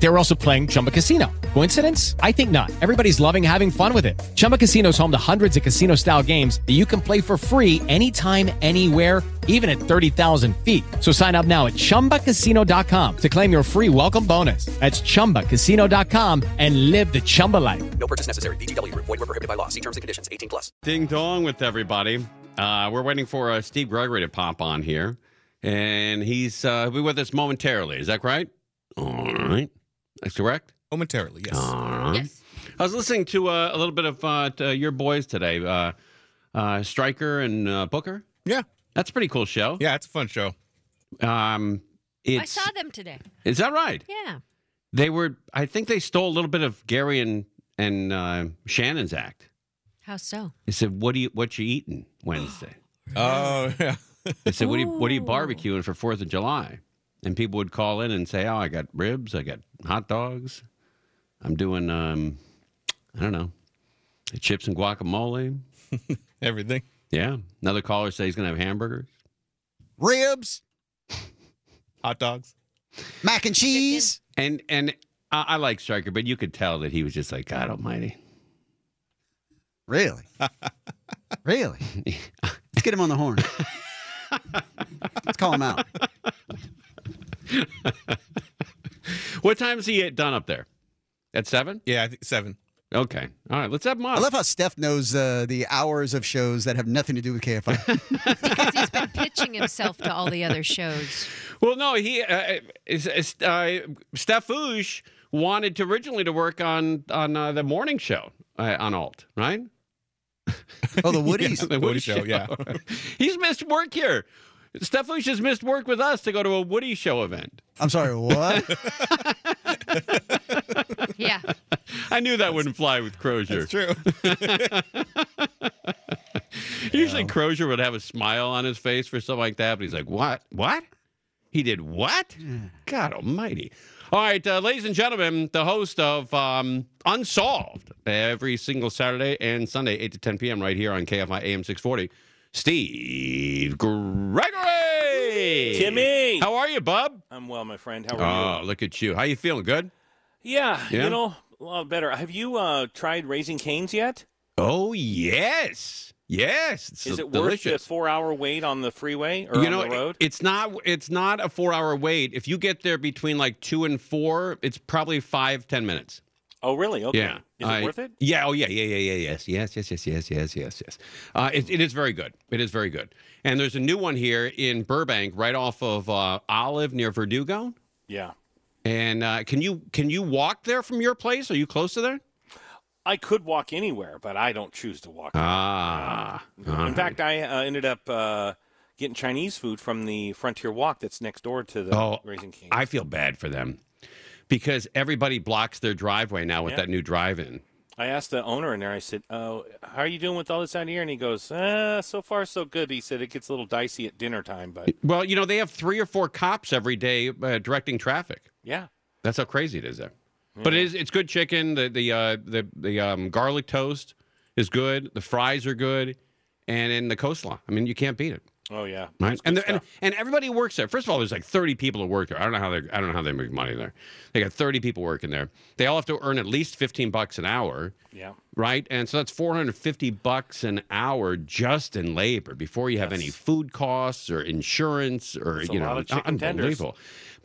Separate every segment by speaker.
Speaker 1: They were also playing Chumba Casino. Coincidence? I think not. Everybody's loving having fun with it. Chumba Casino is home to hundreds of casino style games that you can play for free anytime, anywhere, even at 30,000 feet. So sign up now at chumbacasino.com to claim your free welcome bonus. That's chumbacasino.com and live the Chumba life.
Speaker 2: No purchase necessary. VGW Group. Void were prohibited by law. See terms and conditions. 18 plus.
Speaker 3: Ding dong with everybody. Uh, we're waiting for uh, Steve Gregory to pop on here, and he's uh, he'll be with us momentarily. Is that right? All right, that's correct.
Speaker 4: Momentarily, yes.
Speaker 3: All right.
Speaker 5: Yes.
Speaker 3: I was listening to uh, a little bit of uh, to your boys today, uh, uh, Stryker and uh, Booker.
Speaker 4: Yeah.
Speaker 3: That's a pretty cool show.
Speaker 4: Yeah, it's a fun show.
Speaker 3: Um,
Speaker 5: I
Speaker 3: it's,
Speaker 5: saw them today.
Speaker 3: Is that right?
Speaker 5: Yeah.
Speaker 3: They were. I think they stole a little bit of Gary and and uh, Shannon's act.
Speaker 5: How so?
Speaker 3: They said, "What do you what you eating Wednesday?"
Speaker 4: Oh, yeah.
Speaker 3: They said, "What are you what are you barbecuing for Fourth of July?" And people would call in and say, "Oh, I got ribs, I got hot dogs, I'm doing um, I don't know, chips and guacamole."
Speaker 4: Everything.
Speaker 3: Yeah. Another caller says he's gonna have hamburgers.
Speaker 6: ribs,
Speaker 4: Hot dogs.
Speaker 6: mac and cheese.
Speaker 3: And and I, I like Stryker, but you could tell that he was just like, God Almighty.
Speaker 6: Really? really? Let's get him on the horn. Let's call him out.
Speaker 3: What time is he done up there? At seven?
Speaker 4: Yeah, I think seven.
Speaker 3: Okay. All right. Let's have him on.
Speaker 6: I love how Steph knows uh, the hours of shows that have nothing to do with KFI.
Speaker 5: Because he's been pitching himself to all the other shows.
Speaker 3: Well, no, he uh, is, is, uh, Stefouche wanted to originally to work on on uh, the morning show uh, on Alt, right?
Speaker 6: oh, the Woodies.
Speaker 3: The
Speaker 4: Woody show, yeah.
Speaker 3: He's missed work here. Stefouche has missed work with us to go to a Woody show event.
Speaker 6: I'm sorry, what?
Speaker 5: Yeah.
Speaker 3: I knew that wouldn't fly with Crozier.
Speaker 4: It's true.
Speaker 3: Usually Crozier would have a smile on his face for something like that, but he's like, "What? What? He did what? God Almighty!" All right, uh, ladies and gentlemen, the host of um, Unsolved every single Saturday and Sunday, eight to ten p.m. right here on KFI AM six forty. Steve Gregory.
Speaker 7: Timmy!
Speaker 3: how are you, bub?
Speaker 7: I'm well, my friend. How are you?
Speaker 3: Oh, look at you. How you feeling? Good.
Speaker 7: Yeah,
Speaker 3: Yeah?
Speaker 7: you know, a lot better. Have you uh, tried Raising Cane's yet?
Speaker 3: Oh yes, yes. It's
Speaker 7: Is it
Speaker 3: delicious.
Speaker 7: worth the four-hour wait on the freeway or
Speaker 3: you
Speaker 7: on
Speaker 3: know,
Speaker 7: the road?
Speaker 3: it's not. It's not a four-hour wait. If you get there between like two and four, it's probably five ten minutes.
Speaker 7: Oh, really? Okay.
Speaker 3: Yeah,
Speaker 7: Is it
Speaker 3: I-
Speaker 7: worth it?
Speaker 3: Yeah. Oh, yeah. Yeah. Yeah. Yeah. Yes. Yes. Yes. Yes. Yes. Yes. Yes. Yes. Uh, it, it is very good. It is very good. And there's a new one here in Burbank, right off of uh, Olive near Verdugo.
Speaker 7: Yeah.
Speaker 3: And uh, can you can you walk there from your place? Are you close to there?
Speaker 7: I could walk anywhere, but I don't choose to walk.
Speaker 3: Ah.
Speaker 7: In fact, I uh, ended up uh, getting Chinese food from the Frontier Walk that's next door to the
Speaker 3: Oh,
Speaker 7: Raising Cane's.
Speaker 3: I feel bad for them because everybody blocks their driveway now with
Speaker 7: Yeah.
Speaker 3: that new drive-in.
Speaker 7: I asked the owner in there. I said, "Oh, how are you doing with all this out here?" And he goes, uh, "So far, so good." He said it gets a little dicey at dinner time, but
Speaker 3: Well, you know they have three or four cops every day uh, directing traffic.
Speaker 7: yeah,
Speaker 3: That's how crazy it is there. But it is it's good chicken. The the uh, the the um, garlic toast is good. The fries are good, and in the coleslaw. I mean, you can't beat it.
Speaker 7: Oh yeah,
Speaker 3: Right, and, and and everybody works there. First of all, there's like 30 people that work there. I don't know how they I don't know how they make money there. They got 30 people working there. They all have to earn at least 15 bucks an hour,
Speaker 7: yeah.
Speaker 3: Right? And so that's 450 bucks an hour just in labor before you have any food costs or insurance or
Speaker 7: That's
Speaker 3: you know,
Speaker 7: chicken tenders.
Speaker 3: unbelievable.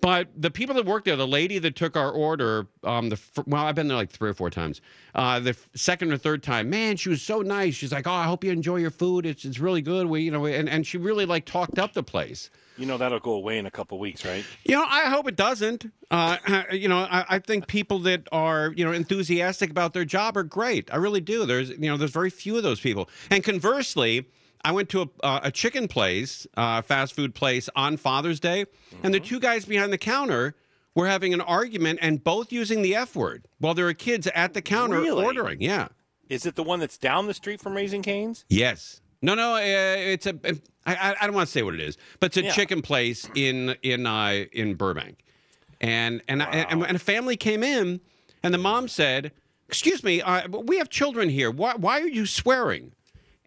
Speaker 3: But the people that work there, the lady that took our order, um, the well, I've been there like three or four times. Uh, the second or third time, man, she was so nice. She's like, "Oh, I hope you enjoy your food. It's it's really good." We, you know, and, and she really like talked up the place.
Speaker 7: You know that'll go away in a couple weeks, right?
Speaker 3: You know, I hope it doesn't. Uh, you know, I, I think people that are you know enthusiastic about their job are great. I really do. There's you know, there's very few of those people. And conversely, I went to a, uh, a chicken place, uh, fast food place on Father's Day, and the two guys behind the counter were having an argument and both using the F word while there were kids at the counter
Speaker 7: Really?
Speaker 3: ordering. Yeah.
Speaker 7: Is it the one that's down the street from Raising Cane's?
Speaker 3: Yes. No, no. Uh, it's a. I, I I don't want to say what it is, but it's a
Speaker 7: Yeah.
Speaker 3: chicken place in in uh, in Burbank, and and, I, and and a family came in, and the mom said, "Excuse me, uh, we have children here. Why why are you swearing?"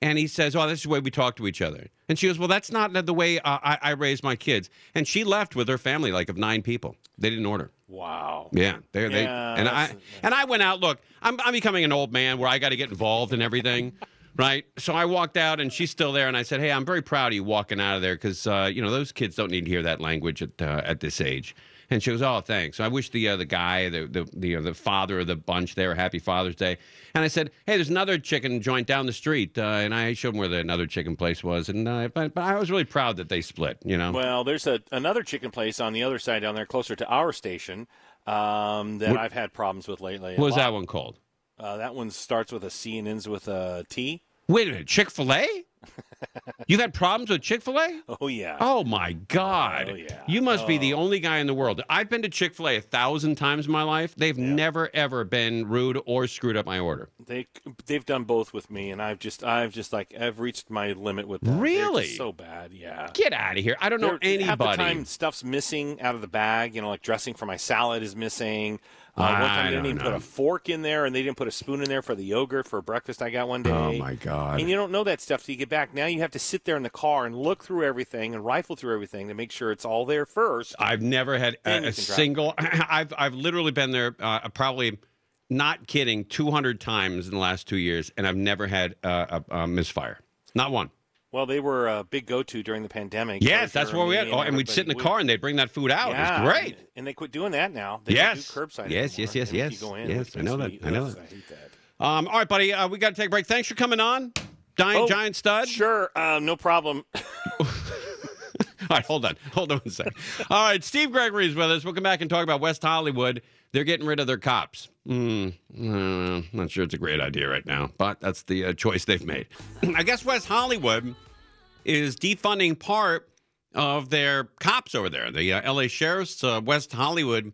Speaker 3: And he says, "Oh, this is the way we talk to each other." And she goes, "Well, that's not the way uh, I, I raise my kids." And she left with her family, like of nine people. They didn't order.
Speaker 7: Wow.
Speaker 3: Yeah, they they
Speaker 7: Yeah,
Speaker 3: and I and I went out. Look, I'm I'm becoming an old man where I got to get involved in everything, right? So I walked out, and she's still there, and I said, "Hey, I'm very proud of you walking out of there because uh, you know those kids don't need to hear that language at uh, at this age." And she goes, "Oh, thanks." I wish the uh, the guy, the the the, uh, the father of the bunch there, Happy Father's Day. And I said, "Hey, there's another chicken joint down the street," uh, and I showed them where the another chicken place was, and uh, but but I was really proud that they split. You know,
Speaker 7: Well, there's a another chicken place on the other side down there, closer to our station, um, that
Speaker 3: What-
Speaker 7: I've had problems with lately.
Speaker 3: what was that one called?
Speaker 7: Uh, that one starts with a C and ends with a T.
Speaker 3: Wait a minute, Chick Fil A? You've had problems with Chick Fil A?
Speaker 7: Oh yeah.
Speaker 3: Oh my God!
Speaker 7: Oh, yeah.
Speaker 3: You must be the
Speaker 7: Oh.
Speaker 3: only guy in the world. I've been to Chick Fil A a thousand times in my life. They've never ever been rude or screwed up my order.
Speaker 7: They they've done both with me, and I've just I've just like I've reached my limit with them.
Speaker 3: Really?
Speaker 7: so bad. Yeah.
Speaker 3: Get out of here! I don't know
Speaker 7: They're- Half the time, stuff's missing out of the bag. You know, like dressing for my salad is missing. Uh, one
Speaker 3: I
Speaker 7: time they didn't even put a fork in there, and they didn't put a spoon in there for the yogurt for breakfast I got one day.
Speaker 3: Oh my God!
Speaker 7: And you don't know that stuff till you get back. Now you have to sit there in the car and look through everything and rifle through everything to make sure it's all there first.
Speaker 3: I've never had a, a single. I've I've literally been there uh, probably. Not kidding, 200 times in the last two years, and I've never had uh, a, a misfire. Not one.
Speaker 7: Well, they were a big go-to during the pandemic.
Speaker 3: Yes, that's where we had. Oh, and we'd sit in the car and they'd bring that food out.
Speaker 7: Yeah,
Speaker 3: it was great.
Speaker 7: And, and they quit doing that now. They
Speaker 3: Yes.
Speaker 7: curbside.
Speaker 3: Yes, yes, yes, yes.
Speaker 7: In,
Speaker 3: Yes, I know that.
Speaker 7: me-
Speaker 3: I know that.
Speaker 7: I hate that.
Speaker 3: Um, all right, buddy, uh, we got to take a break. Thanks for coming on, Giant
Speaker 7: Oh,
Speaker 3: Giant Stud.
Speaker 7: Sure, uh, no problem.
Speaker 3: All right, hold on, hold on one second. All right, Steve Gregory is with us. We'll come back and talk about West Hollywood. They're getting rid of their cops. Mm, uh, not sure it's a great idea right now, but that's the uh, choice they've made. I guess West Hollywood is defunding part of their cops over there, the uh, LA Sheriff's uh, West Hollywood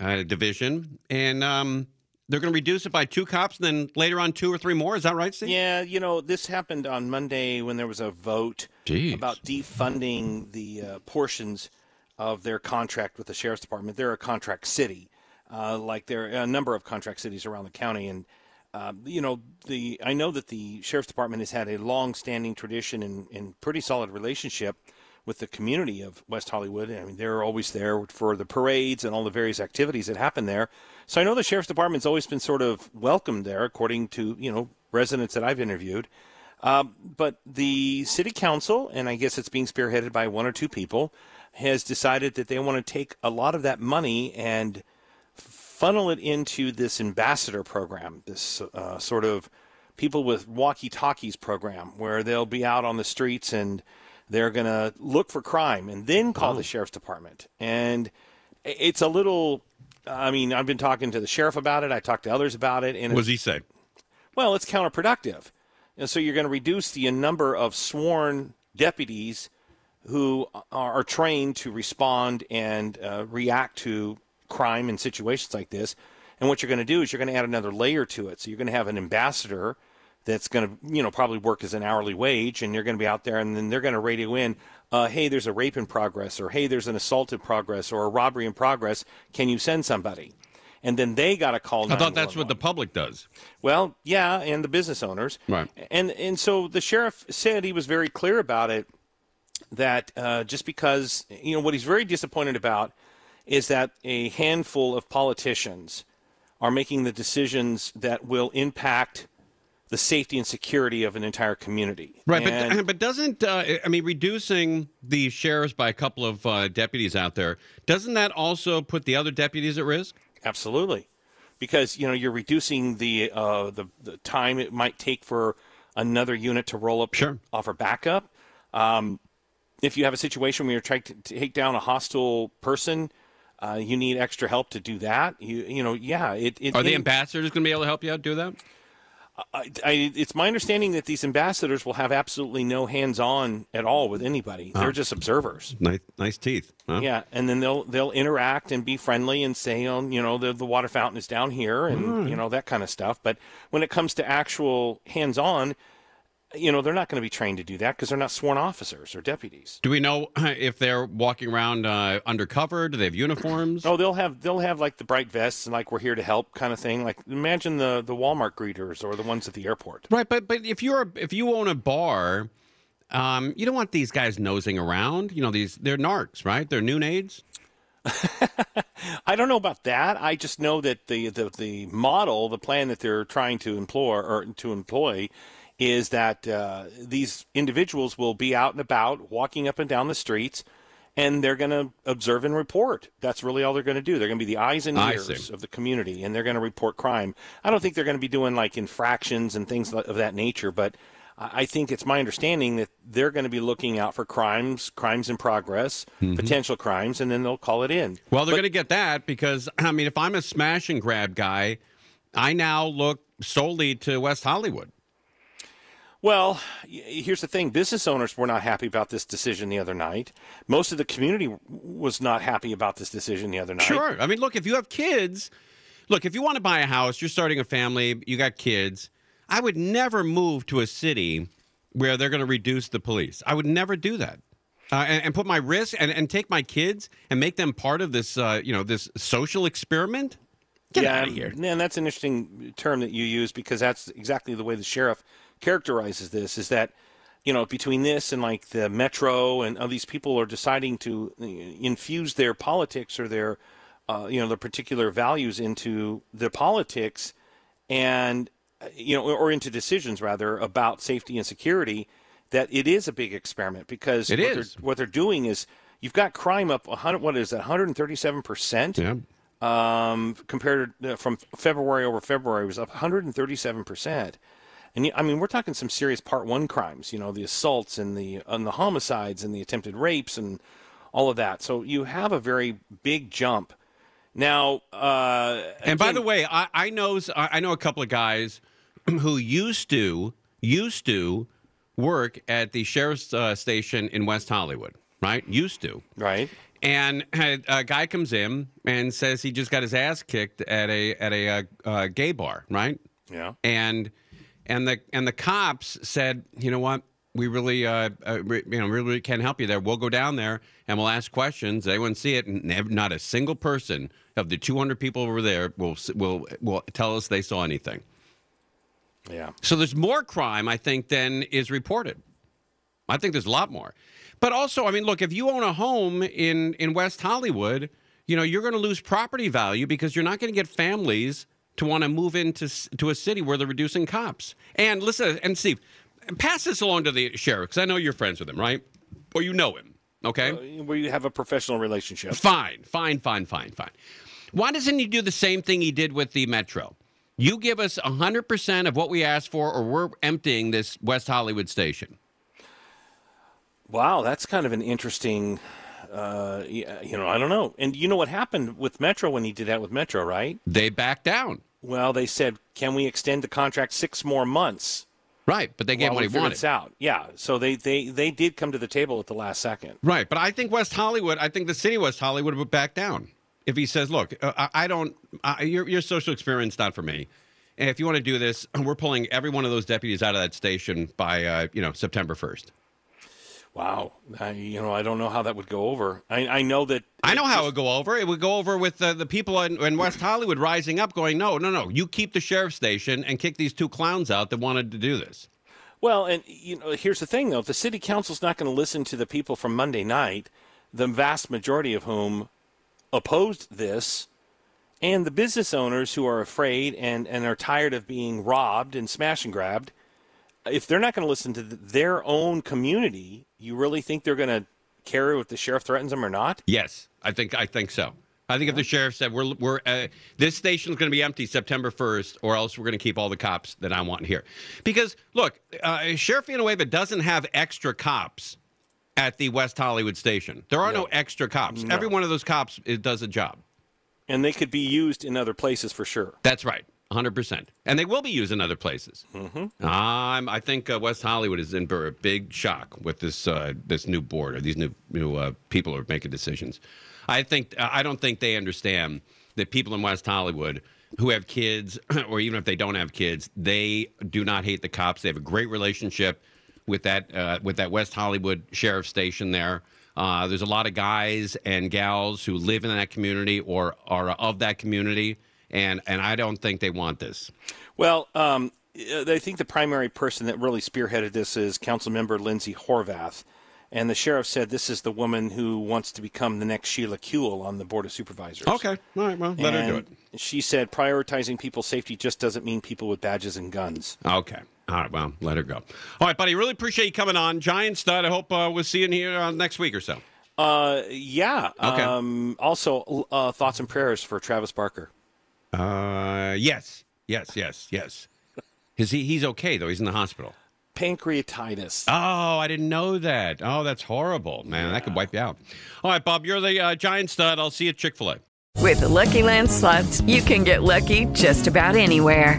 Speaker 3: uh, division, and um, they're going to reduce it by two cops, and then later on two or three more. Is that right, Steve?
Speaker 7: yeah, you know, this happened on Monday when there was a vote
Speaker 3: Jeez.
Speaker 7: about defunding the uh, portions of their contract with the sheriff's department. They're a contract city, uh, like there are a number of contract cities around the county, and uh, you know the I know that the sheriff's department has had a long-standing tradition and, and pretty solid relationship with the community of West Hollywood. I mean, they're always there for the parades and all the various activities that happen there. So I know the sheriff's department's always been sort of welcomed there, according to you know residents that I've interviewed. Um, but the city council, and I guess it's being spearheaded by one or two people, has decided that they want to take a lot of that money and funnel it into this ambassador program, this uh, sort of people with walkie talkies program, where they'll be out on the streets and they're going to look for crime and then call the sheriff's department. And it's a little. I mean, I've been talking to the sheriff about it. I talked to others about it, and
Speaker 3: What does he say?
Speaker 7: well, it's counterproductive. And so you're going to reduce the number of sworn deputies who are, are trained to respond and uh, react to crime in situations like this. And what you're going to do is you're going to add another layer to it. So you're going to have an ambassador that's going to, you know, probably work as an hourly wage, and you're going to be out there, and then they're going to radio in, uh, "Hey, there's a rape in progress," or "Hey, there's an assault in progress," or a robbery in progress. Can you send somebody? And then they got a call.
Speaker 3: I thought that's what the public does.
Speaker 7: Well, yeah, and the business owners.
Speaker 3: Right.
Speaker 7: And and so the sheriff said he was very clear about it that uh, just because you know what he's very disappointed about is that a handful of politicians are making the decisions that will impact the safety and security of an entire community.
Speaker 3: Right,
Speaker 7: And-
Speaker 3: but but doesn't uh, I mean reducing the sheriffs by a couple of uh, deputies out there doesn't that also put the other deputies at risk?
Speaker 7: Absolutely, because you know you're reducing the uh, the the time it might take for another unit to roll up,
Speaker 3: Sure.
Speaker 7: offer backup. Um, if you have a situation where you're trying to take down a hostile person, uh, you need extra help to do that. You you know yeah it. it
Speaker 3: Are the
Speaker 7: it-
Speaker 3: ambassadors going to be able to help you out do that?
Speaker 7: I, I, it's my understanding that these ambassadors will have absolutely no hands-on at all with anybody. Ah. They're just observers.
Speaker 3: Nice, nice teeth. Huh?
Speaker 7: Yeah, and then they'll they'll interact and be friendly and say, oh, you know, the the water fountain is down here and hmm. you know that kind of stuff. But when it comes to actual hands-on, you know, they're not going to be trained to do that because they're not sworn officers or deputies.
Speaker 3: Do we know if they're walking around uh, undercover? Do they have uniforms?
Speaker 7: Oh, they'll have they'll have like the bright vests and like we're here to help kind of thing. Like imagine the the Walmart greeters or the ones at the airport.
Speaker 3: Right, but but if you're a, if you own a bar, um, you don't want these guys nosing around. You know, these they're narcs, right? They're noon aides.
Speaker 7: I don't know about that. I just know that the, the the model, the plan that they're trying to employ or to employ, is that uh, these individuals will be out and about, walking up and down the streets, and they're going to observe and report. That's really all they're going to do. They're going to be the eyes and ears of the community, and they're going to report crime. I don't think they're going to be doing like infractions and things of that nature, but I I think it's my understanding that they're going to be looking out for crimes, crimes in progress, potential crimes, and then they'll call it in.
Speaker 3: Well, they're going to get that because I mean, if I'm a smash and grab guy, I now look solely to West Hollywood.
Speaker 7: Well, here's the thing: business owners were not happy about this decision the other night. Most of the community was not happy about this decision the other night.
Speaker 3: Sure. I mean, look, if you have kids, look, if you want to buy a house, you're starting a family, you got kids. I would never move to a city where they're going to reduce the police. I would never do that. Uh, and, and put my risk and, and take my kids and make them part of this, uh, you know, this social experiment. Get
Speaker 7: yeah,
Speaker 3: out of here.
Speaker 7: And that's an interesting term that you use because that's exactly the way the sheriff characterizes this. Is that you know between this and like the metro and all these people are deciding to uh, infuse their politics or their uh, you know their particular values into their politics and you know or into decisions rather about safety and security that it is a big experiment because
Speaker 3: It
Speaker 7: what
Speaker 3: is.
Speaker 7: They're, what they're doing is you've got crime up 100 what is that 137 percent
Speaker 3: Yeah.
Speaker 7: um, compared to, uh, from February over February was up 137 percent. And I mean, we're talking some serious Part One crimes. You know, the assaults and the and the homicides and the attempted rapes and all of that. So you have a very big jump. Now, uh,
Speaker 3: And by the way, I, I know I I know a couple of guys who used to used to work at the sheriff's uh, station in West Hollywood, right? Used to.
Speaker 7: right?
Speaker 3: And a guy comes in and says he just got his ass kicked at a at a uh, uh, gay bar, right?
Speaker 7: Yeah.
Speaker 3: And and the and the cops said, you know what? We really, uh, uh, re- you know, really can't help you there. We'll go down there and we'll ask questions. They wouldn't see it, and not a single person of the 200 people over there will will will tell us they saw anything.
Speaker 7: Yeah.
Speaker 3: So there's more crime, I think, than is reported. I think there's a lot more. But also, I mean, look, if you own a home in in West Hollywood, you know, you're going to lose property value because you're not going to get families to want to move into to a city where they're reducing cops. And listen, and Steve, pass this along to the sheriff because I know you're friends with him, right? Or you know him, okay?
Speaker 7: Where you have a professional relationship.
Speaker 3: Fine, fine, fine, fine, fine. Why doesn't he do the same thing he did with the Metro? You give us 100% of what we asked for, or we're emptying this West Hollywood station.
Speaker 7: Wow, that's kind of an interesting. Uh, you know, I don't know. And you know what happened with Metro when he did that with Metro, right?
Speaker 3: They backed down.
Speaker 7: Well, they said, "Can we extend the contract six more months?"
Speaker 3: Right, but they gave what he wanted.
Speaker 7: out. Yeah, so they, they they did come to the table at the last second.
Speaker 3: Right, but I think West Hollywood, I think the city of West Hollywood would back down if he says, "Look, uh, I, I don't, I, your your social experience not for me. And if you want to do this, we're pulling every one of those deputies out of that station by, uh, you know, September 1st."
Speaker 7: Wow, I, you know, I don't know how that would go over. I, I know that
Speaker 3: I know how it would go over. It would go over with uh, the people in, in West Hollywood rising up, going, "No, no, no! You keep the sheriff's station and kick these two clowns out that wanted to do this."
Speaker 7: Well, and you know, here's the thing though: the city council's not going to listen to the people from Monday night, the vast majority of whom opposed this, and the business owners who are afraid and and are tired of being robbed and smash and grabbed. If they're not going to listen to th- their own community, you really think they're going to carry what the sheriff threatens them or not?
Speaker 3: Yes, I think I think so. I think if the sheriff said we're we're uh, this station is going to be empty September first, or else we're going to keep all the cops that I want here, because look, uh, Sheriff Villanueva doesn't have extra cops at the West Hollywood station. There are no, extra cops. Every one of those cops does a job.
Speaker 7: And they could be used in other places for sure.
Speaker 3: That's right, 100%. And they will be used in other places. Mm-hmm. Um, I think uh, West Hollywood is in for a big shock with this uh, this new board or these new new uh, people who are making decisions. I think I don't think they understand that people in West Hollywood who have kids, or even if they don't have kids, they do not hate the cops. They have a great relationship with that uh, with that West Hollywood sheriff station there. Uh, there's a lot of guys and gals who live in that community or are of that community, and and I don't think they want this.
Speaker 7: Well, um, I think the primary person that really spearheaded this is Councilmember Lindsay Horvath. And the sheriff said this is the woman who wants to become the next Sheila Kuehl on the Board of Supervisors.
Speaker 3: Okay, all right, well, let her do it.
Speaker 7: She said prioritizing people's safety just doesn't mean people with badges and guns.
Speaker 3: Okay. All right. Well, let her go. All right, buddy. Really appreciate you coming on, Giant Stud. I hope uh, we'll see you in here uh, next week or so.
Speaker 7: Uh, yeah.
Speaker 3: Okay.
Speaker 7: Um, also, uh, thoughts and prayers for Travis Barker.
Speaker 3: Uh, yes, yes, yes, yes. Is he? He's okay though. He's in the hospital.
Speaker 7: Pancreatitis.
Speaker 3: Oh, I didn't know that. Oh, that's horrible, man. That could wipe you out. All right, Bob. You're the uh, Giant Stud. I'll see you at Chick Fil A.
Speaker 8: With the Lucky Land slots, you can get lucky just about anywhere.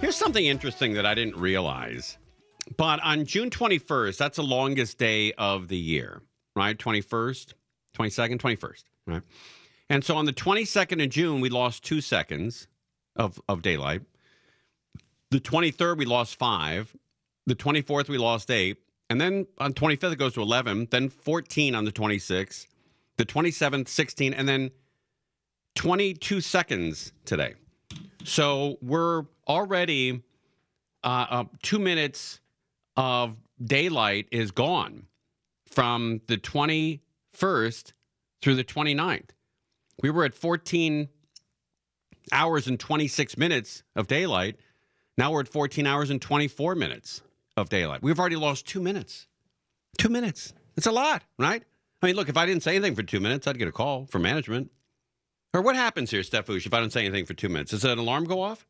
Speaker 3: Here's something interesting that I didn't realize. But on June 21st, that's the longest day of the year, right? 21st, 22nd, 21st, right? And so on the 22nd of June, we lost two seconds of, of daylight. The 23rd, we lost five. The 24th, we lost eight. And then on 25th, it goes to 11. Then 14 on the 26th. The 27th, 16. And then 22 seconds today. So we're already uh, uh, two minutes of daylight is gone from the 21st through the 29th. We were at 14 hours and 26 minutes of daylight. Now we're at 14 hours and 24 minutes of daylight. We've already lost two minutes. Two minutes. It's a lot, right? I mean, look, if I didn't say anything for two minutes, I'd get a call from management. Or what happens here, Stefouche, if I don't say anything for two minutes? Does an alarm go off?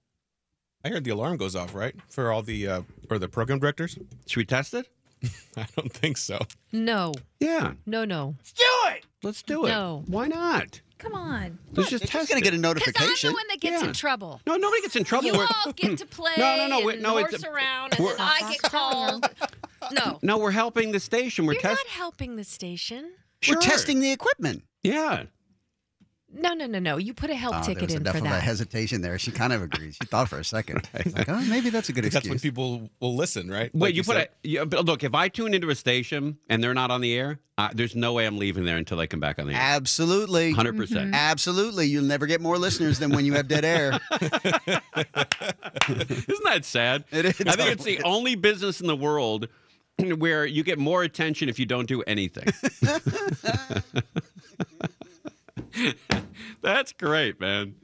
Speaker 4: I heard the alarm goes off, right? For all the uh, or the program directors.
Speaker 3: Should we test it?
Speaker 4: I don't think so.
Speaker 5: No,
Speaker 3: Yeah,
Speaker 5: no, no.
Speaker 3: let's do it. Let's do it.
Speaker 5: No.
Speaker 3: Why not?
Speaker 5: Come on.
Speaker 3: Let's just
Speaker 6: She's
Speaker 3: test
Speaker 6: going to
Speaker 3: it.
Speaker 6: get a
Speaker 5: Because I'm
Speaker 6: notification.
Speaker 5: the one that gets
Speaker 3: Yeah.
Speaker 5: in trouble.
Speaker 3: No, nobody gets in trouble.
Speaker 5: You
Speaker 3: We're-
Speaker 5: all get to play
Speaker 3: No, no, no,
Speaker 5: and
Speaker 3: wait, no, it's
Speaker 5: horse
Speaker 3: a-
Speaker 5: around, and
Speaker 3: we're-
Speaker 5: then I get called. No,
Speaker 3: no, we're helping the station. We're
Speaker 5: you're
Speaker 3: testing.
Speaker 5: not helping the station.
Speaker 6: We're testing the equipment.
Speaker 3: Yeah.
Speaker 5: No, no, no, no. You put a help
Speaker 6: Oh, there
Speaker 5: ticket
Speaker 6: was
Speaker 5: in
Speaker 6: enough
Speaker 5: for
Speaker 6: of a
Speaker 5: that.
Speaker 6: hesitation there. She kind of agrees. She thought for a second. She's like, oh, maybe that's a good
Speaker 4: Because that's when people will listen, right?
Speaker 3: Wait,
Speaker 4: Like
Speaker 3: you, put
Speaker 4: said.
Speaker 3: a you, but look. If I tune into a station and they're not on the air, uh, there's no way I'm leaving there until they come back on the air.
Speaker 6: Absolutely.
Speaker 3: 100
Speaker 5: Mm-hmm.
Speaker 3: percent.
Speaker 6: Absolutely. You'll never get more listeners than when you have dead air.
Speaker 3: Isn't that sad?
Speaker 6: It is.
Speaker 3: I think it's the only business in the world where you get more attention if you don't do anything. That's great, man.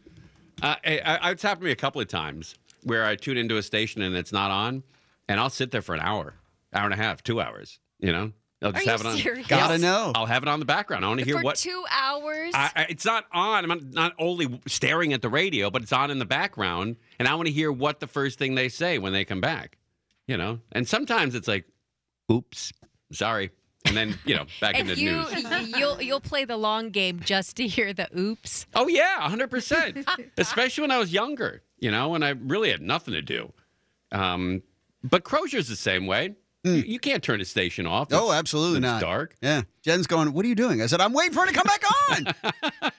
Speaker 3: Uh, I, I, it's happened to me a couple of times where I tune into a station and it's not on, and I'll sit there for an hour, hour and a half, two hours. You know, I'll just
Speaker 5: Are
Speaker 3: have
Speaker 5: you
Speaker 3: it on.
Speaker 5: serious?
Speaker 6: Gotta know.
Speaker 3: I'll have it on the background. I want to hear
Speaker 5: for
Speaker 3: what.
Speaker 5: two hours.
Speaker 3: I, I, it's not on. I'm not only staring at the radio, but it's on in the background, and I want to hear what the first thing they say when they come back. You know, and sometimes it's like, "Oops, sorry," and then you know, back
Speaker 5: and
Speaker 3: into
Speaker 5: you,
Speaker 3: news.
Speaker 5: you'll you'll play the long game just to hear the oops.
Speaker 3: Oh yeah, hundred percent. Especially when I was younger, you know, when I really had nothing to do. Um, But Crozier's the same way. You, you can't turn the station off.
Speaker 6: Oh,
Speaker 3: It's-
Speaker 6: absolutely
Speaker 3: it's
Speaker 6: not.
Speaker 3: dark.
Speaker 6: Yeah. Jen's going, What are you doing? I said, I'm waiting for it to come back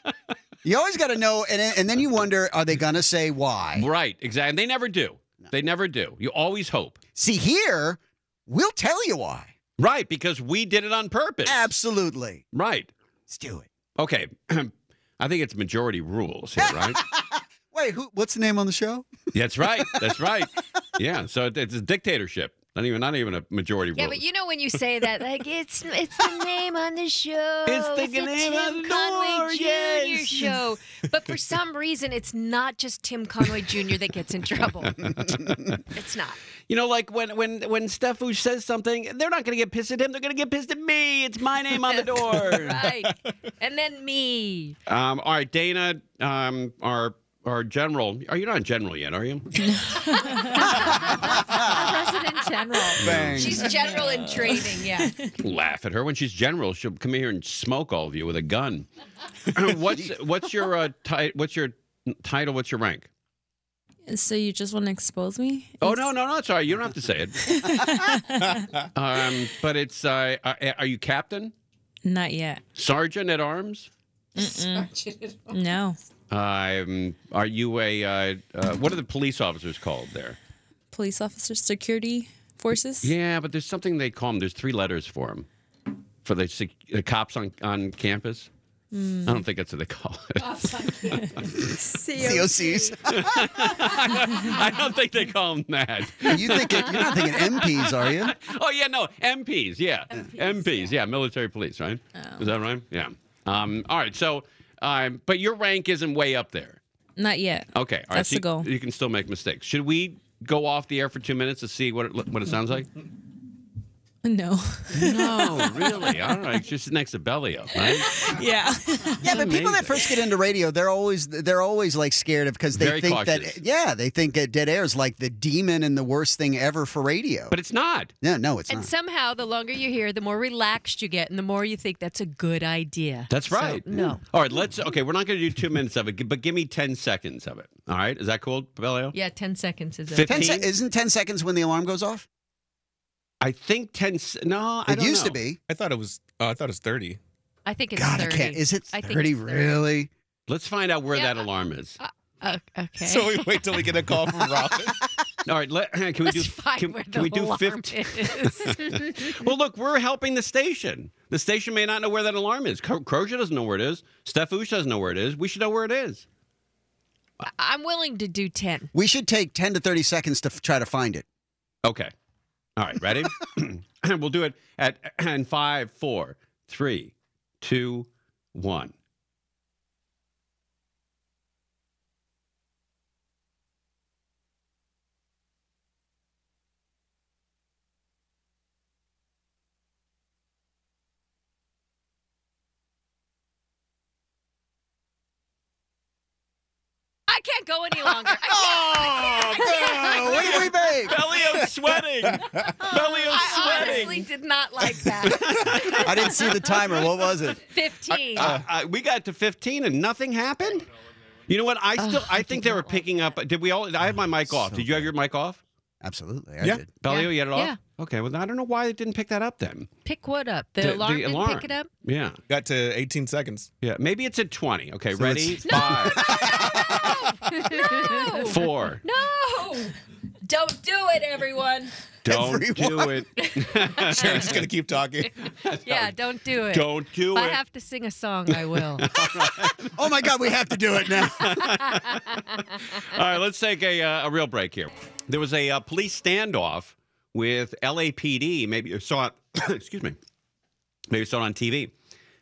Speaker 6: on. you always got to know. And, and then you wonder, are they going to say why?
Speaker 3: Right, exactly. They never do. They never do. You always hope.
Speaker 6: See, here, we'll tell you why.
Speaker 3: Right, because we did it on purpose.
Speaker 6: Absolutely.
Speaker 3: Right.
Speaker 6: Let's do it.
Speaker 3: Okay. I think it's majority rules here, right?
Speaker 6: Wait, who? what's the name on the show?
Speaker 3: That's right. That's right. Yeah. So it's a dictatorship. Not even not even a majority
Speaker 5: Yeah,
Speaker 3: rule.
Speaker 5: but you know when you say that, like it's it's the name on the show.
Speaker 3: It's the
Speaker 5: Tim
Speaker 3: name on the
Speaker 5: Conway
Speaker 3: door,
Speaker 5: Jr.
Speaker 3: yes.
Speaker 5: show. But for some reason, it's not just Tim Conway Jr. that gets in trouble. it's not.
Speaker 3: You know, like when when when Steffush says something, they're not going to get pissed at him. They're going to get pissed at me. It's my name on the door.
Speaker 5: right. And then me.
Speaker 3: Um, all right, Dana, um, our our general. Are you not a general yet? Are you?
Speaker 5: President General.
Speaker 6: Bang.
Speaker 5: She's general in training, yeah.
Speaker 3: Laugh at her when she's general. She'll come here and smoke all of you with a gun. what's what's your uh, ti- what's your title? What's your rank?
Speaker 9: So you just want to expose me?
Speaker 3: Oh no no no! Sorry. You don't have to say it. um, but it's uh, are, are you captain,
Speaker 9: Not yet.
Speaker 3: sergeant at arms?
Speaker 9: No.
Speaker 3: Um, are you a uh, uh, what are the police officers called there?
Speaker 9: Police officers, security forces?
Speaker 3: Yeah, but there's something they call them. There's three letters for them for the, sec- the cops on on campus.
Speaker 9: Hmm.
Speaker 3: I don't think that's what they call it.
Speaker 6: COCs.
Speaker 3: I don't think they call them that.
Speaker 6: You think it, you're not thinking MPs, are you?
Speaker 3: Oh yeah, no MPs. Yeah, MPs. yeah, military police, right? Is that right? Yeah. Um, all right. So, um, but your rank isn't way up there.
Speaker 9: Not yet.
Speaker 3: Okay. All right.
Speaker 9: That's
Speaker 3: so
Speaker 9: the
Speaker 3: you-
Speaker 9: goal.
Speaker 3: You, can still make mistakes. Should we go off the air for two minutes to see what it, what it sounds like?
Speaker 9: No.
Speaker 3: No, really. All right. Just next to Bellio, right?
Speaker 9: yeah.
Speaker 6: Yeah, but people that first get into radio, they're always they're always like scared of because they
Speaker 3: Very
Speaker 6: think
Speaker 3: cautious.
Speaker 6: that yeah, they think that dead air is like the demon and the worst thing ever for radio.
Speaker 3: But it's not.
Speaker 6: yeah, no, it's
Speaker 5: And
Speaker 6: not.
Speaker 5: And somehow, the longer you hear, the more relaxed you get, and the more you think that's a good idea.
Speaker 3: That's
Speaker 5: So,
Speaker 3: right.
Speaker 5: no.
Speaker 3: All right. Let's. Okay. We're not going to do two minutes of it, but give me ten seconds of it. All right. Is that cool, Bellio?
Speaker 5: Yeah, 10 seconds is it.
Speaker 6: Ten se-
Speaker 3: 15?
Speaker 6: isn't ten seconds when the alarm goes off?
Speaker 3: I think ten. No, I
Speaker 6: It
Speaker 3: don't
Speaker 6: used
Speaker 3: know.
Speaker 6: to be.
Speaker 4: I thought it was. Uh, I thought it was thirty.
Speaker 5: I think it's
Speaker 6: God,
Speaker 5: 30.
Speaker 6: I can't. Is it
Speaker 5: I think
Speaker 6: thirty?
Speaker 5: 30.
Speaker 6: Really?
Speaker 3: Let's find out where
Speaker 5: Yeah.
Speaker 3: that alarm is.
Speaker 5: Uh, okay.
Speaker 4: So we wait till we get a call from Robin.
Speaker 3: All right. Let, can we
Speaker 5: Let's
Speaker 3: do?
Speaker 5: find
Speaker 3: Can,
Speaker 5: where
Speaker 3: can
Speaker 5: the
Speaker 3: we do
Speaker 5: alarm
Speaker 3: fifteen? Well, look, we're helping the station. The station may not know where that alarm is. Cro- Crozier doesn't know where it is. Steffush doesn't know where it is. We should know where it is.
Speaker 5: I'm willing to do 10.
Speaker 6: We should take ten to thirty seconds to f- try to find it.
Speaker 3: Okay. All right. Ready? And we'll do it at and five, four, three, two, one.
Speaker 5: I can't go any longer. I can't.
Speaker 6: Oh, what did we make?
Speaker 3: Bellio's sweating. Bellio's
Speaker 5: I honestly did not like that.
Speaker 6: I didn't see the timer. What was it?
Speaker 5: 15.
Speaker 3: Uh, uh, we got to 15 and nothing happened. You know what? I still I think they were picking up. Did we all? I had my mic off. Did you have your mic off?
Speaker 6: Absolutely, I
Speaker 4: Yeah.
Speaker 6: did.
Speaker 3: Bellio,
Speaker 5: Yeah.
Speaker 3: you had it off.
Speaker 5: Yeah.
Speaker 3: Okay. Well, I don't know why they didn't pick that up then.
Speaker 5: Pick what up? The, alarm didn't pick it up?
Speaker 3: Yeah.
Speaker 4: Got to 18 seconds.
Speaker 3: Yeah. Maybe it's at 20. Okay.
Speaker 6: So
Speaker 3: ready?
Speaker 6: it's-
Speaker 3: Five,
Speaker 5: No!
Speaker 3: four.
Speaker 5: No! Don't do it, everyone.
Speaker 3: Don't do
Speaker 6: Everyone.
Speaker 3: it.
Speaker 4: Sharon's just gonna keep talking.
Speaker 5: Yeah, don't do it.
Speaker 3: Don't do
Speaker 5: if I have to sing a song, I will.
Speaker 6: Oh my God, we have to do it now.
Speaker 3: All right, let's take a, uh, a real break here. There was a uh, police standoff with LAPD. Maybe you saw it. excuse me. Maybe you saw it on TV.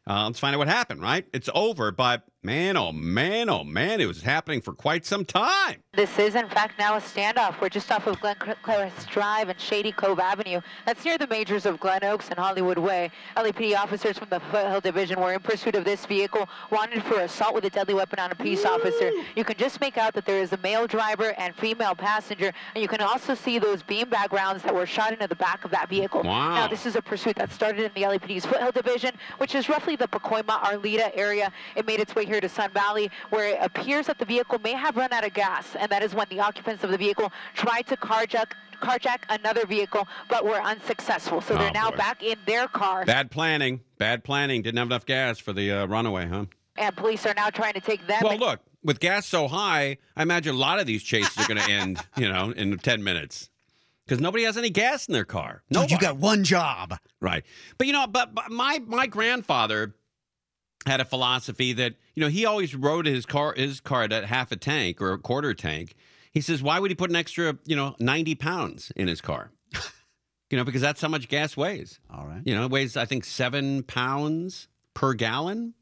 Speaker 3: Uh, let's find out what happened. Right? It's over, but man, oh man, oh man, it was happening for quite some time.
Speaker 10: This is, in fact, now a standoff. We're just off of Glen Claris Drive and Shady Cove Avenue. That's near the majors of Glen Oaks and Hollywood Way. LAPD officers from the Foothill Division were in pursuit of this vehicle, wanted for assault with a deadly weapon on a peace officer. You can just make out that there is a male driver and female passenger, and you can also see those beanbag rounds that were shot into the back of that vehicle.
Speaker 3: Wow.
Speaker 10: Now, this is a pursuit that started in the LAPD's Foothill Division, which is roughly the Pacoima, Arleta area. It made its way here here to Sun Valley, where it appears that the vehicle may have run out of gas, and that is when the occupants of the vehicle tried to carjack carjack another vehicle, but were unsuccessful. So they're
Speaker 3: Oh,
Speaker 10: now
Speaker 3: boy.
Speaker 10: back in their car,
Speaker 3: Bad planning. Bad planning. Didn't have enough gas for the uh, runaway, huh?
Speaker 10: and police are now trying to take them.
Speaker 3: Well, look, with gas so high, I imagine a lot of these chases are going to end, you know, in 10 minutes. Because nobody has any gas in their car.
Speaker 6: No, you got one job.
Speaker 3: Right. But you know, but, but my my grandfather had a philosophy that, you know, he always rode his car his car at half a tank or a quarter tank. He says, why would he put an extra, you know, 90 pounds in his car? you know, because that's how much gas weighs.
Speaker 6: All right.
Speaker 3: You know, it weighs, I think, seven pounds per gallon.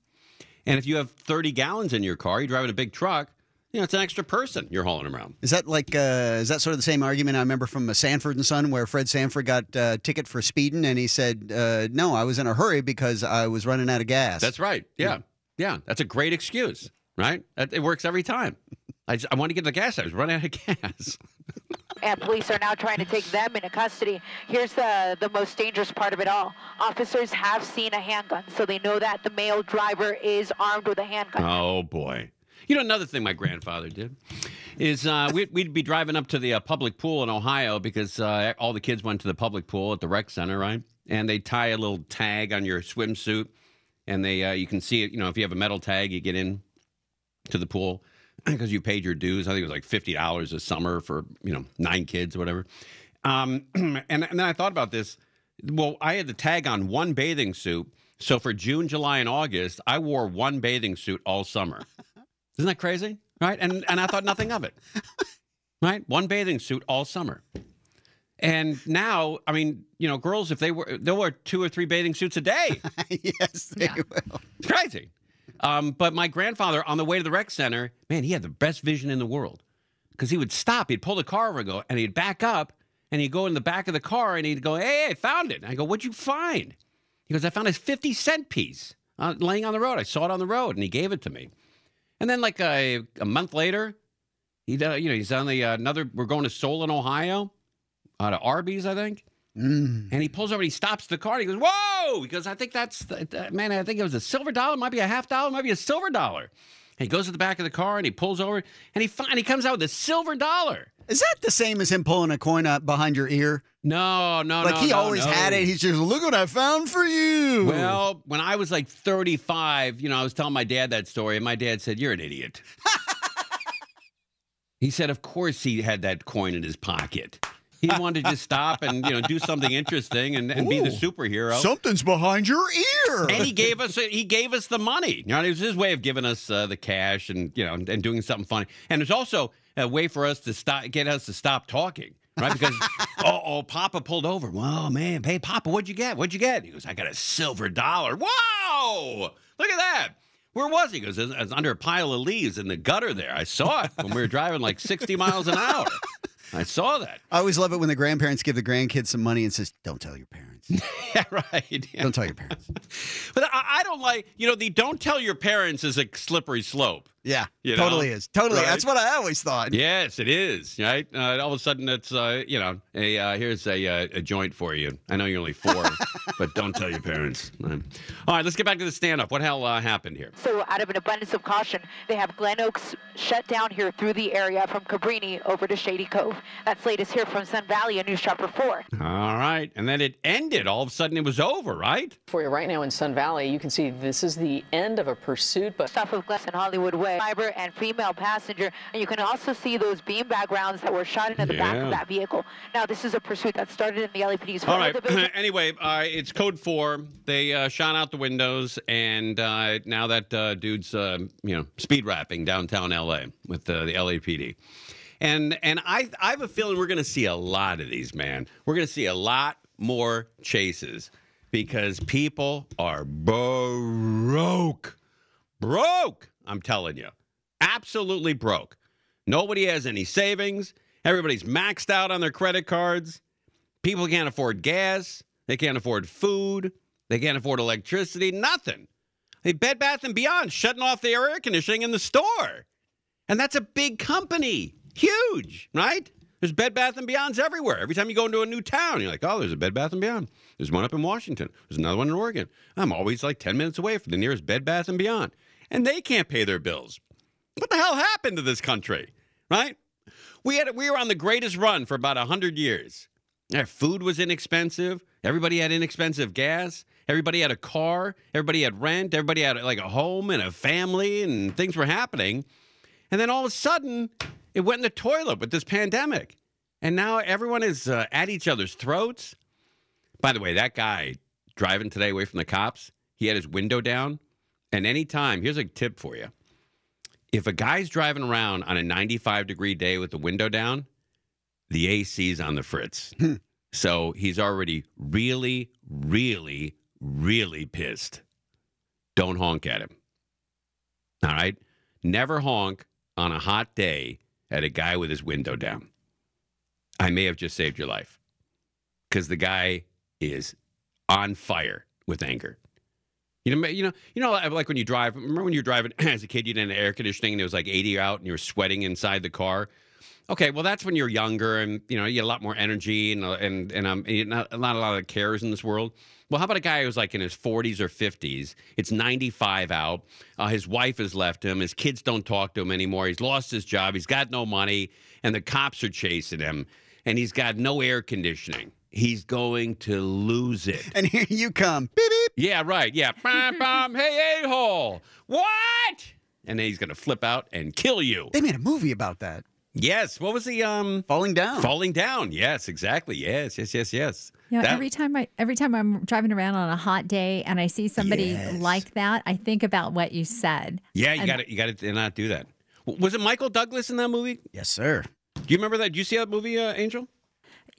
Speaker 3: And if you have 30 gallons in your car, you're driving a big truck, you know, it's an extra person you're hauling around.
Speaker 6: Is that like uh, is that sort of the same argument I remember from uh, Sanford and Son, where Fred Sanford got a ticket for speeding, and he said, uh, "No, I was in a hurry because I was running out of gas."
Speaker 3: That's right. Yeah. Yeah. Yeah, that's a great excuse, right? It works every time. I, just, I want to get to the gas. I was running out of gas.
Speaker 10: and police are now trying to take them into custody. Here's the, the most dangerous part of it all. Officers have seen a handgun, so they know that the male driver is armed with a handgun.
Speaker 3: Oh boy! You know another thing my grandfather did is uh, we'd, we'd be driving up to the uh, public pool in Ohio because uh, all the kids went to the public pool at the rec center, right? And they tie a little tag on your swimsuit, and they uh, you can see it. You know, if you have a metal tag, you get in to the pool because you paid your dues. I think it was like fifty dollars a summer for you know nine kids or whatever. Um, and, and then I thought about this. Well, I had the tag on one bathing suit. So for June, July, and August, I wore one bathing suit all summer. Isn't that crazy? Right? And and I thought nothing of it. Right? One bathing suit all summer. And now, I mean, you know, girls, if they were, they'll wear two or three bathing suits a day.
Speaker 6: yes, they will.
Speaker 3: It's crazy. Um, but my grandfather, on the way to the rec center, man, he had the best vision in the world because he would stop, he'd pull the car over and go, and he'd back up and he'd go in the back of the car and he'd go, Hey, I found it. And I go, What'd you find? He goes, I found his 50 cent piece uh, laying on the road. I saw it on the road and he gave it to me. And then, like a, a month later, he, uh, you know, he's on the uh, another, we're going to Solon, Ohio, out of Arby's, I think.
Speaker 6: Mm.
Speaker 3: And he pulls over, and he stops the car, and he goes, Whoa! Because I think that's, the, man, I think it was a silver dollar, might be a half dollar, might be a silver dollar. And he goes to the back of the car and he pulls over and he find, he comes out with a silver dollar.
Speaker 6: Is that the same as him pulling a coin out behind your ear?
Speaker 3: No, no, no.
Speaker 6: like
Speaker 3: no,
Speaker 6: he
Speaker 3: no,
Speaker 6: always
Speaker 3: no.
Speaker 6: had it. He's just look what I found for you.
Speaker 3: Well, when I was like 35, you know, I was telling my dad that story, and my dad said, You're an idiot. he said, Of course he had that coin in his pocket. He wanted to just stop and, you know, do something interesting and, and be the superhero.
Speaker 6: something's behind your ear.
Speaker 3: and he gave us he gave us the money. You know, it was his way of giving us uh, the cash and you know and doing something funny. And it's also a way for us to stop get us to stop talking. Right, because oh, oh, Papa pulled over. Whoa, man, hey, Papa, what'd you get? What'd you get? He goes, I got a silver dollar. Whoa, look at that. Where was he? He goes, it's under a pile of leaves in the gutter there. I saw it when we were driving like 60 miles an hour. I saw that.
Speaker 6: I always love it when the grandparents give the grandkids some money and says, "Don't tell your parents.
Speaker 3: yeah, right. Yeah.
Speaker 6: Don't tell your parents."
Speaker 3: But I, I don't like, you know, the don't tell your parents is a slippery slope.
Speaker 6: Yeah,
Speaker 3: You know?
Speaker 6: totally is. Totally.
Speaker 3: Right?
Speaker 6: That's what I always thought.
Speaker 3: Yes, it is. Right. Uh, all of a sudden, it's uh, you know, a uh, here's a, uh, a joint for you. I know you're only four, but don't tell your parents. Um, All right, let's get back to the stand up. What hell uh, happened here?
Speaker 10: So, out of an abundance of caution, they have Glen Oaks shut down here through the area from Cabrini over to Shady Cove. That's latest here from Sun Valley, a News Chopper 4.
Speaker 3: All right, and then it ended. All of a sudden, it was over. Right.
Speaker 11: For you right now in Sun Valley, you can see this is the end of a pursuit, but
Speaker 10: Stuff of Glen and Hollywood Way, and female passenger. And you can also see those beanbag rounds that were shot into the back of that vehicle. Now, this is a pursuit that started in the LAPD's
Speaker 3: All right. Anyway, uh, it's code four. They uh, shot out the windows, and uh, now that uh, dude's uh, you know speed rapping downtown LA with uh, the LAPD. And and I I have a feeling we're going to see a lot of these, man. We're going to see a lot more chases because people are broke, broke. I'm telling you, absolutely broke. Nobody has any savings. Everybody's maxed out on their credit cards. People can't afford gas. They can't afford food. They can't afford electricity. Nothing. Hey, Bed Bath and Beyond shutting off the air conditioning in the store, and that's a big company, huge, right? There's Bed Bath and Beyonds everywhere. Every time you go into a new town, you're like, oh, there's a Bed Bath and Beyond. There's one up in Washington. There's another one in Oregon. I'm always like 10 minutes away from the nearest Bed Bath and Beyond. And they can't pay their bills. What the hell happened to this country? Right? We had we were on the greatest run for about hundred years. Our food was inexpensive. Everybody had inexpensive gas. Everybody had a car. Everybody had rent. Everybody had like a home and a family, and things were happening. And then all of a sudden, it went in the toilet with this pandemic. And now everyone is uh, at each other's throats. By the way, that guy driving today away from the cops, he had his window down. And anytime, here's a tip for you if a guy's driving around on a 95 degree day with the window down, the AC's on the fritz. Hmm. so he's already really, really, really pissed. Don't honk at him. All right? Never honk on a hot day at a guy with his window down. I may have just saved your life because the guy is on fire with anger. You know, you know, you know, like when you drive. Remember when you were driving as a kid, you didn't have air conditioning, and it was like 80 out, and you were sweating inside the car. Okay, well, that's when you're younger, and you know, you get a lot more energy, and and and um, not, not a lot of cares in this world. Well, how about a guy who's like in his 40s or 50s? It's 95 out. Uh, his wife has left him. His kids don't talk to him anymore. He's lost his job. He's got no money, and the cops are chasing him, and he's got no air conditioning. He's going to lose it.
Speaker 6: And here you come. Beep, beep.
Speaker 3: Yeah, right. Yeah. Bam, bam. Hey, a hole. What? And then he's going to flip out and kill you.
Speaker 6: They made a movie about that.
Speaker 3: Yes. What was the um
Speaker 6: falling down?
Speaker 3: Falling down. Yes, exactly. Yes, yes, yes, yes.
Speaker 12: Yeah,
Speaker 3: That-
Speaker 12: every time I every time I'm driving around on a hot day and I see somebody
Speaker 3: Yes.
Speaker 12: like that, I think about what you said.
Speaker 3: yeah, you got to you got to not do that. Was it Michael Douglas in that movie?
Speaker 6: Yes, sir.
Speaker 3: Do you remember that? Did you see that movie, uh, Angel?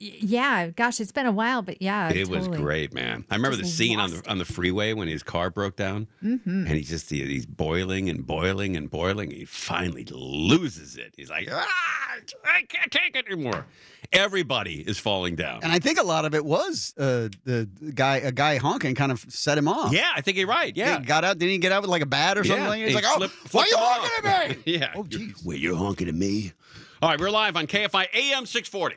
Speaker 12: Y- Yeah, gosh, it's been a while, but yeah,
Speaker 3: it was great, man. I remember the scene on the on the freeway when his car broke down,
Speaker 12: Mhm.
Speaker 3: and he's just he- he's boiling and boiling and boiling. He finally loses it. He's like, ah, I can't take it anymore. Everybody is falling down.
Speaker 6: And I think a lot of it was uh, the guy, a guy honking, kind of set him off.
Speaker 3: Yeah, I think you're right. Yeah.
Speaker 6: He got out. Didn't he get out with like a bat or something?
Speaker 3: Yeah,
Speaker 6: like? He's
Speaker 3: he
Speaker 6: like, oh, why are you
Speaker 3: flipped him
Speaker 6: honking at me?
Speaker 3: yeah. Oh, geez. Wait, you're honking at me? All right, we're live on KFI AM 640.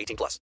Speaker 2: 18 plus.